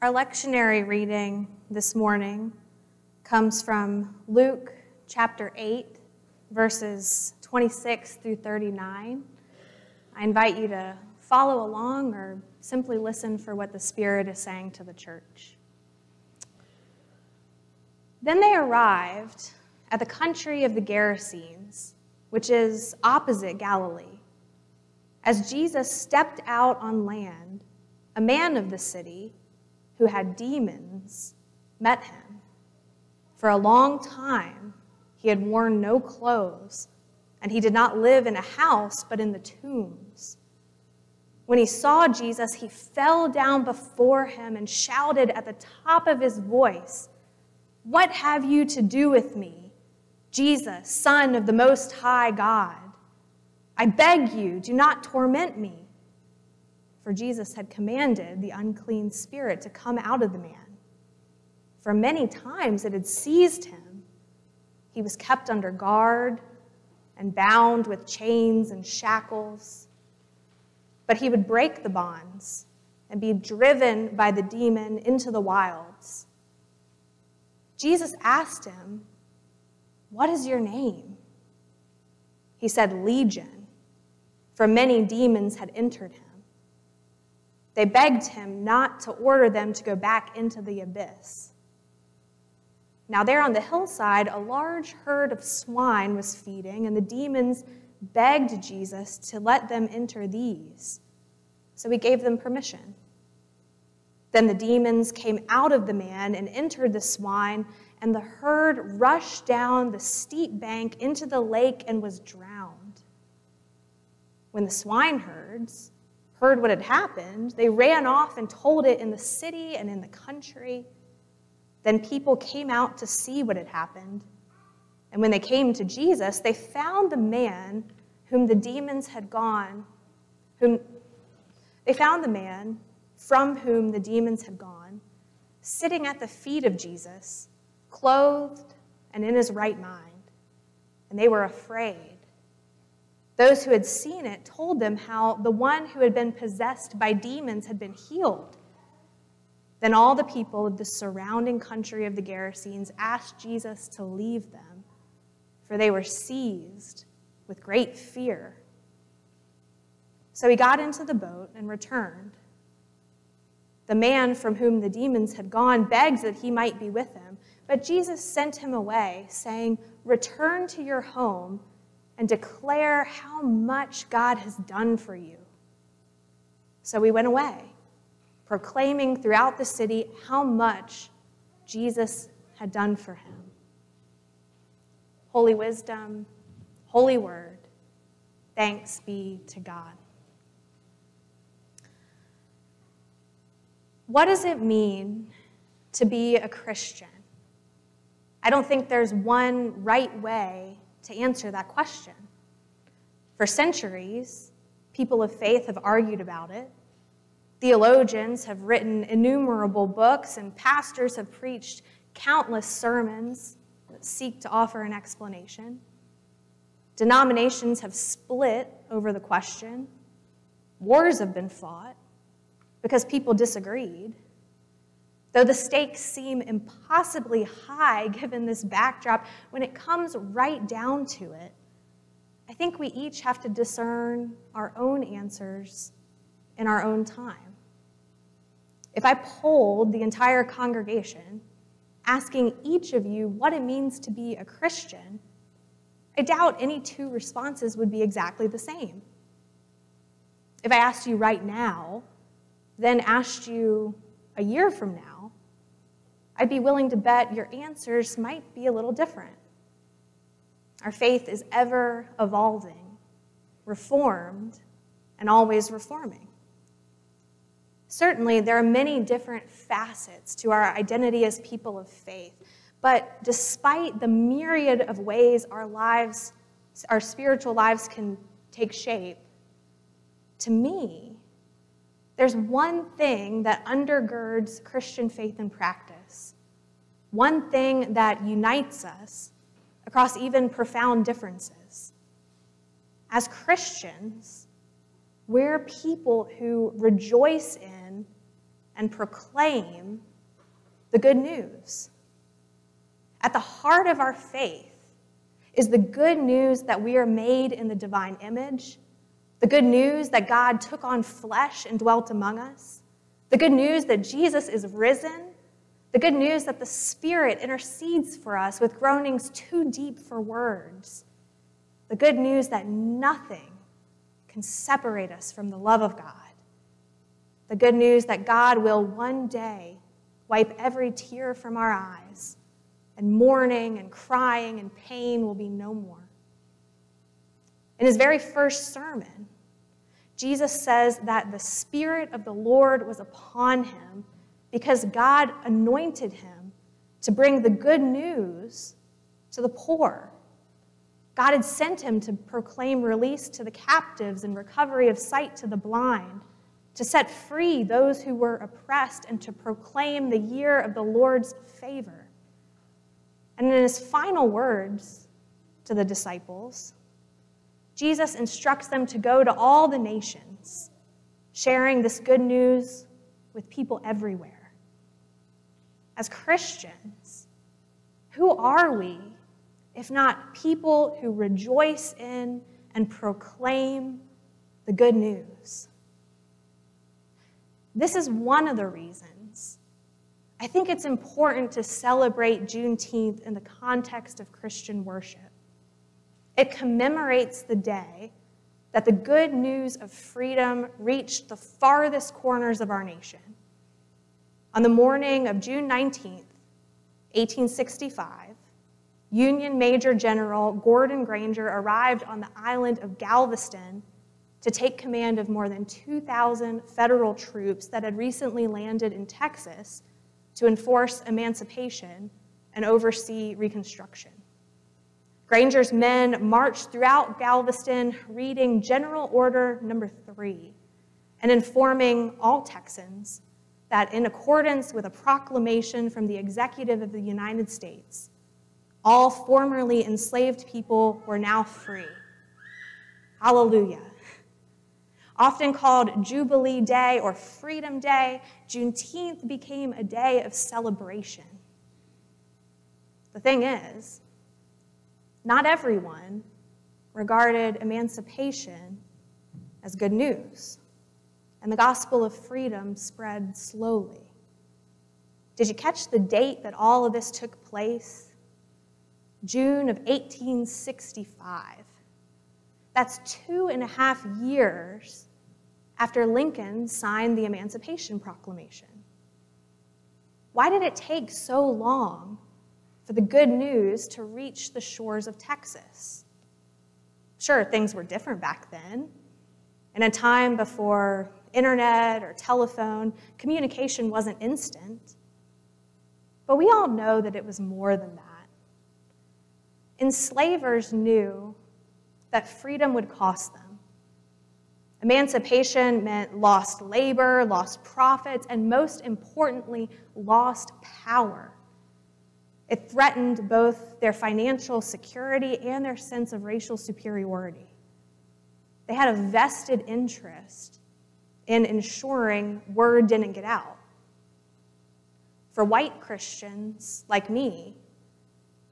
Our lectionary reading this morning comes from Luke chapter 8, verses 26 through 39. I invite you to follow along or simply listen for what the Spirit is saying to the church. Then they arrived at the country of the Gerasenes, which is opposite Galilee. As Jesus stepped out on land, a man of the city, who had demons met him. For a long time, he had worn no clothes, and he did not live in a house, but in the tombs. When he saw Jesus, he fell down before him and shouted at the top of his voice, What have you to do with me, Jesus, Son of the Most High God? I beg you, do not torment me for Jesus had commanded the unclean spirit to come out of the man. For many times it had seized him. He was kept under guard and bound with chains and shackles. But he would break the bonds and be driven by the demon into the wilds. Jesus asked him, What is your name? He said, Legion, for many demons had entered him. They begged him not to order them to go back into the abyss. Now, there on the hillside, a large herd of swine was feeding, and the demons begged Jesus to let them enter these. So he gave them permission. Then the demons came out of the man and entered the swine, and the herd rushed down the steep bank into the lake and was drowned. When the swineherds heard what had happened, they ran off and told it in the city and in the country. Then people came out to see what had happened. And when they came to Jesus, they found the man whom the demons had gone, whom they found the man from whom the demons had gone, sitting at the feet of Jesus, clothed and in his right mind. And they were afraid. Those who had seen it told them how the one who had been possessed by demons had been healed. Then all the people of the surrounding country of the Gerasenes asked Jesus to leave them, for they were seized with great fear. So he got into the boat and returned. The man from whom the demons had gone begged that he might be with him, but Jesus sent him away, saying, Return to your home and declare how much God has done for you. So we went away, proclaiming throughout the city how much Jesus had done for him. Holy wisdom, holy word, thanks be to God. What does it mean to be a Christian? I don't think there's one right way to answer that question. For centuries, people of faith have argued about it. Theologians have written innumerable books, and pastors have preached countless sermons that seek to offer an explanation. Denominations have split over the question. Wars have been fought because people disagreed. Though the stakes seem impossibly high given this backdrop, when it comes right down to it, I think we each have to discern our own answers in our own time. If I polled the entire congregation, asking each of you what it means to be a Christian, I doubt any two responses would be exactly the same. If I asked you right now, then asked you a year from now, I'd be willing to bet your answers might be a little different. Our faith is ever evolving, reformed, and always reforming. Certainly, there are many different facets to our identity as people of faith, but despite the myriad of ways our lives, our spiritual lives can take shape, to me, there's one thing that undergirds Christian faith and practice one thing that unites us across even profound differences. As Christians, we're people who rejoice in and proclaim the good news. At the heart of our faith is the good news that we are made in the divine image, the good news that God took on flesh and dwelt among us, the good news that Jesus is risen, the good news that the Spirit intercedes for us with groanings too deep for words, the good news that nothing can separate us from the love of God, the good news that God will one day wipe every tear from our eyes and mourning and crying and pain will be no more. In his very first sermon, Jesus says that the Spirit of the Lord was upon him because God anointed him to bring the good news to the poor. God had sent him to proclaim release to the captives and recovery of sight to the blind, to set free those who were oppressed, and to proclaim the year of the Lord's favor. And in his final words to the disciples, Jesus instructs them to go to all the nations, sharing this good news with people everywhere. As Christians, who are we if not people who rejoice in and proclaim the good news? This is one of the reasons I think it's important to celebrate Juneteenth in the context of Christian worship. It commemorates the day that the good news of freedom reached the farthest corners of our nation. On the morning of June 19, 1865, Union Major General Gordon Granger arrived on the island of Galveston to take command of more than 2,000 federal troops that had recently landed in Texas to enforce emancipation and oversee Reconstruction. Granger's men marched throughout Galveston reading General Order Number 3 and informing all Texans that in accordance with a proclamation from the Executive of the United States, all formerly enslaved people were now free. Hallelujah. Often called Jubilee Day or Freedom Day, Juneteenth became a day of celebration. The thing is, not everyone regarded emancipation as good news, and the gospel of freedom spread slowly. Did you catch the date that all of this took place? June of 1865. That's two and a half years after Lincoln signed the Emancipation Proclamation? Why did it take so long for the good news to reach the shores of Texas? Sure, things were different back then. In a time before internet or telephone, communication wasn't instant. But we all know that it was more than that. Enslavers knew that freedom would cost them Emancipation meant lost labor, lost profits, and most importantly, lost power. It threatened both their financial security and their sense of racial superiority. They had a vested interest in ensuring word didn't get out. For white Christians like me,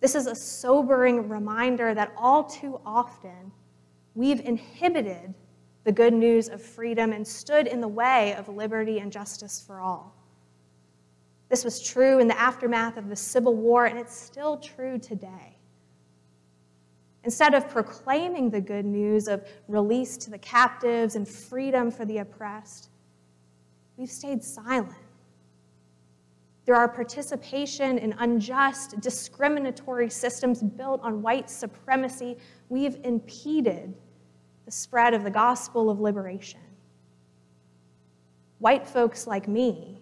this is a sobering reminder that all too often we've inhibited the good news of freedom and stood in the way of liberty and justice for all. This was true in the aftermath of the Civil War, and it's still true today. Instead of proclaiming the good news of release to the captives and freedom for the oppressed, we've stayed silent. Through our participation in unjust, discriminatory systems built on white supremacy, we've impeded the spread of the gospel of liberation. White folks like me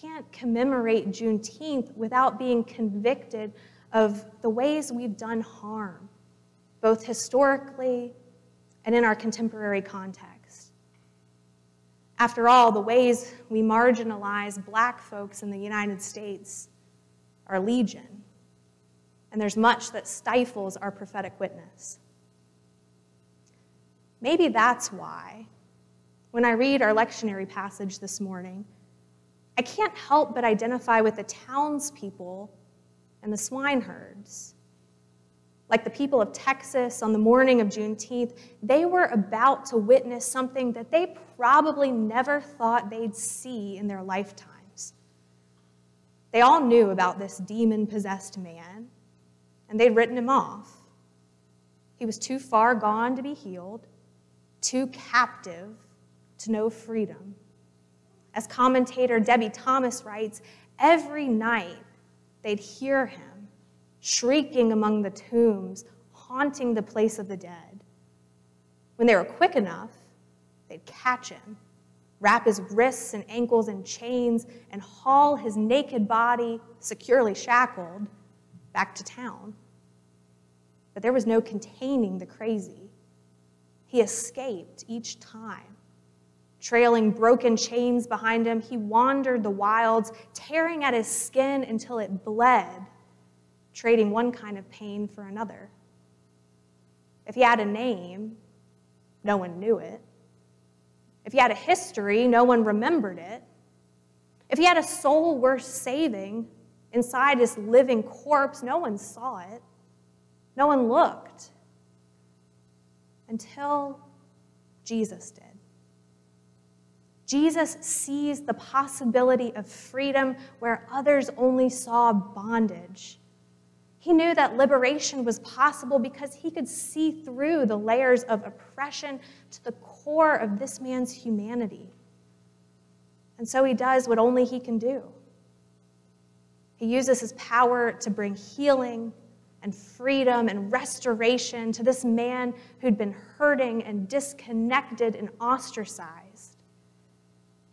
can't commemorate Juneteenth without being convicted of the ways we've done harm, both historically and in our contemporary context. After all, the ways we marginalize black folks in the United States are legion, and there's much that stifles our prophetic witness. Maybe that's why, when I read our lectionary passage this morning, I can't help but identify with the townspeople and the swineherds. Like the people of Texas on the morning of Juneteenth, they were about to witness something that they probably never thought they'd see in their lifetimes. They all knew about this demon possessed man, and they'd written him off. He was too far gone to be healed, too captive to know freedom. As commentator Debie Thomas writes, every night they'd hear him shrieking among the tombs, haunting the place of the dead. When they were quick enough, they'd catch him, wrap his wrists and ankles in chains, and haul his naked body, securely shackled, back to town. But there was no containing the crazy. He escaped each time. Trailing broken chains behind him, he wandered the wilds, tearing at his skin until it bled, trading one kind of pain for another. If he had a name, no one knew it. If he had a history, no one remembered it. If he had a soul worth saving inside his living corpse, no one saw it. No one looked. Until Jesus did. Jesus sees the possibility of freedom where others only saw bondage. He knew that liberation was possible because he could see through the layers of oppression to the core of this man's humanity. And so he does what only he can do. He uses his power to bring healing and freedom and restoration to this man who'd been hurting and disconnected and ostracized.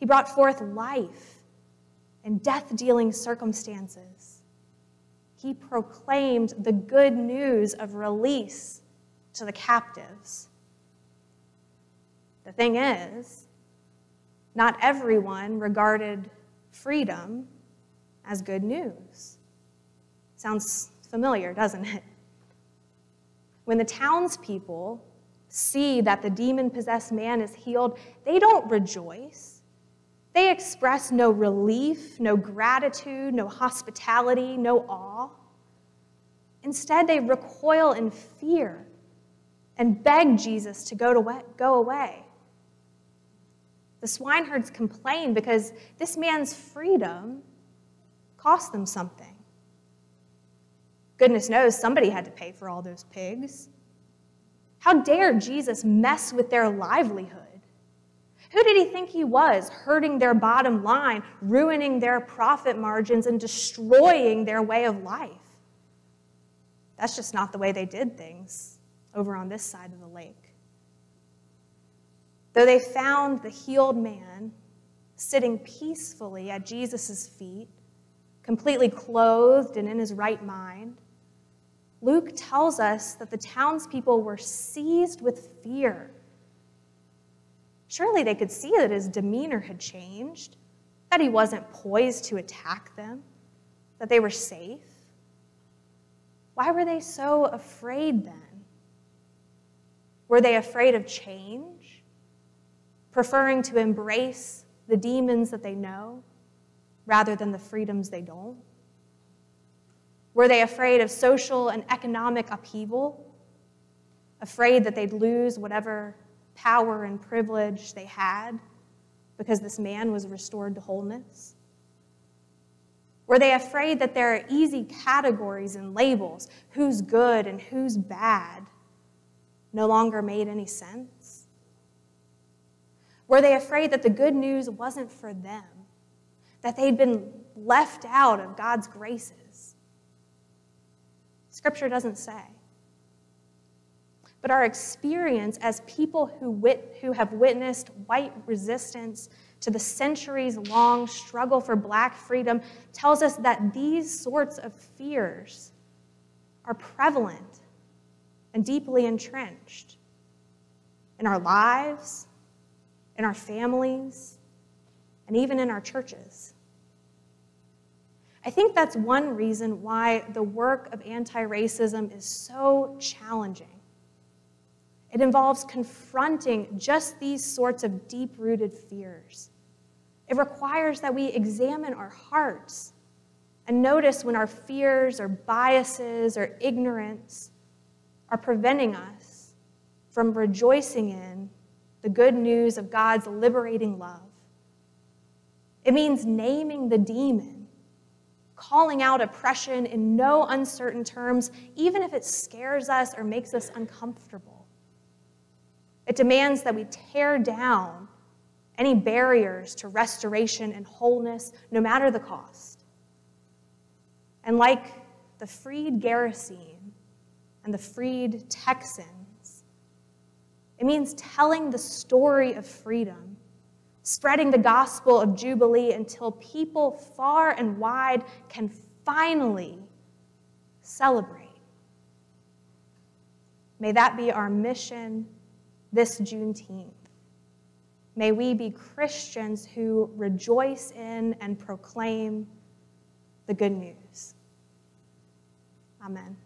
He brought forth life in death dealing circumstances. He proclaimed the good news of release to the captives. The thing is, not everyone regarded freedom as good news. Sounds familiar, doesn't it? When the townspeople see that the demon possessed man is healed, they don't rejoice. They express no relief, no gratitude, no hospitality, no awe. Instead, they recoil in fear and beg Jesus to go, to go away. The swineherds complain because this man's freedom cost them something. Goodness knows somebody had to pay for all those pigs. How dare Jesus mess with their livelihood? Who did he think he was, hurting their bottom line, ruining their profit margins, and destroying their way of life? That's just not the way they did things over on this side of the lake. Though they found the healed man sitting peacefully at Jesus' feet, completely clothed and in his right mind, Luke tells us that the townspeople were seized with fear Surely they could see that his demeanor had changed, that he wasn't poised to attack them, that they were safe. Why were they so afraid then? Were they afraid of change, preferring to embrace the demons that they know rather than the freedoms they don't? Were they afraid of social and economic upheaval, afraid that they'd lose whatever power and privilege they had because this man was restored to wholeness? Were they afraid that there are easy categories and labels, who's good and who's bad, no longer made any sense? Were they afraid that the good news wasn't for them, that they'd been left out of God's graces? Scripture doesn't say but our experience as people who, wit- who have witnessed white resistance to the centuries long struggle for black freedom tells us that these sorts of fears are prevalent and deeply entrenched in our lives, in our families, and even in our churches. I think that's one reason why the work of anti racism is so challenging. It involves confronting just these sorts of deep rooted fears, It requires that we examine our hearts and notice when our fears or biases or ignorance are preventing us from rejoicing in the good news of God's liberating love. It means naming the demon, calling out oppression in no uncertain terms, even if it scares us or makes us uncomfortable. It demands that we tear down any barriers to restoration and wholeness, no matter the cost. And like the freed Gerasene and the freed Texans, it means telling the story of freedom, spreading the gospel of Jubilee until people far and wide can finally celebrate. May that be our mission this Juneteenth. May we be Christians who rejoice in and proclaim the good news. Amen.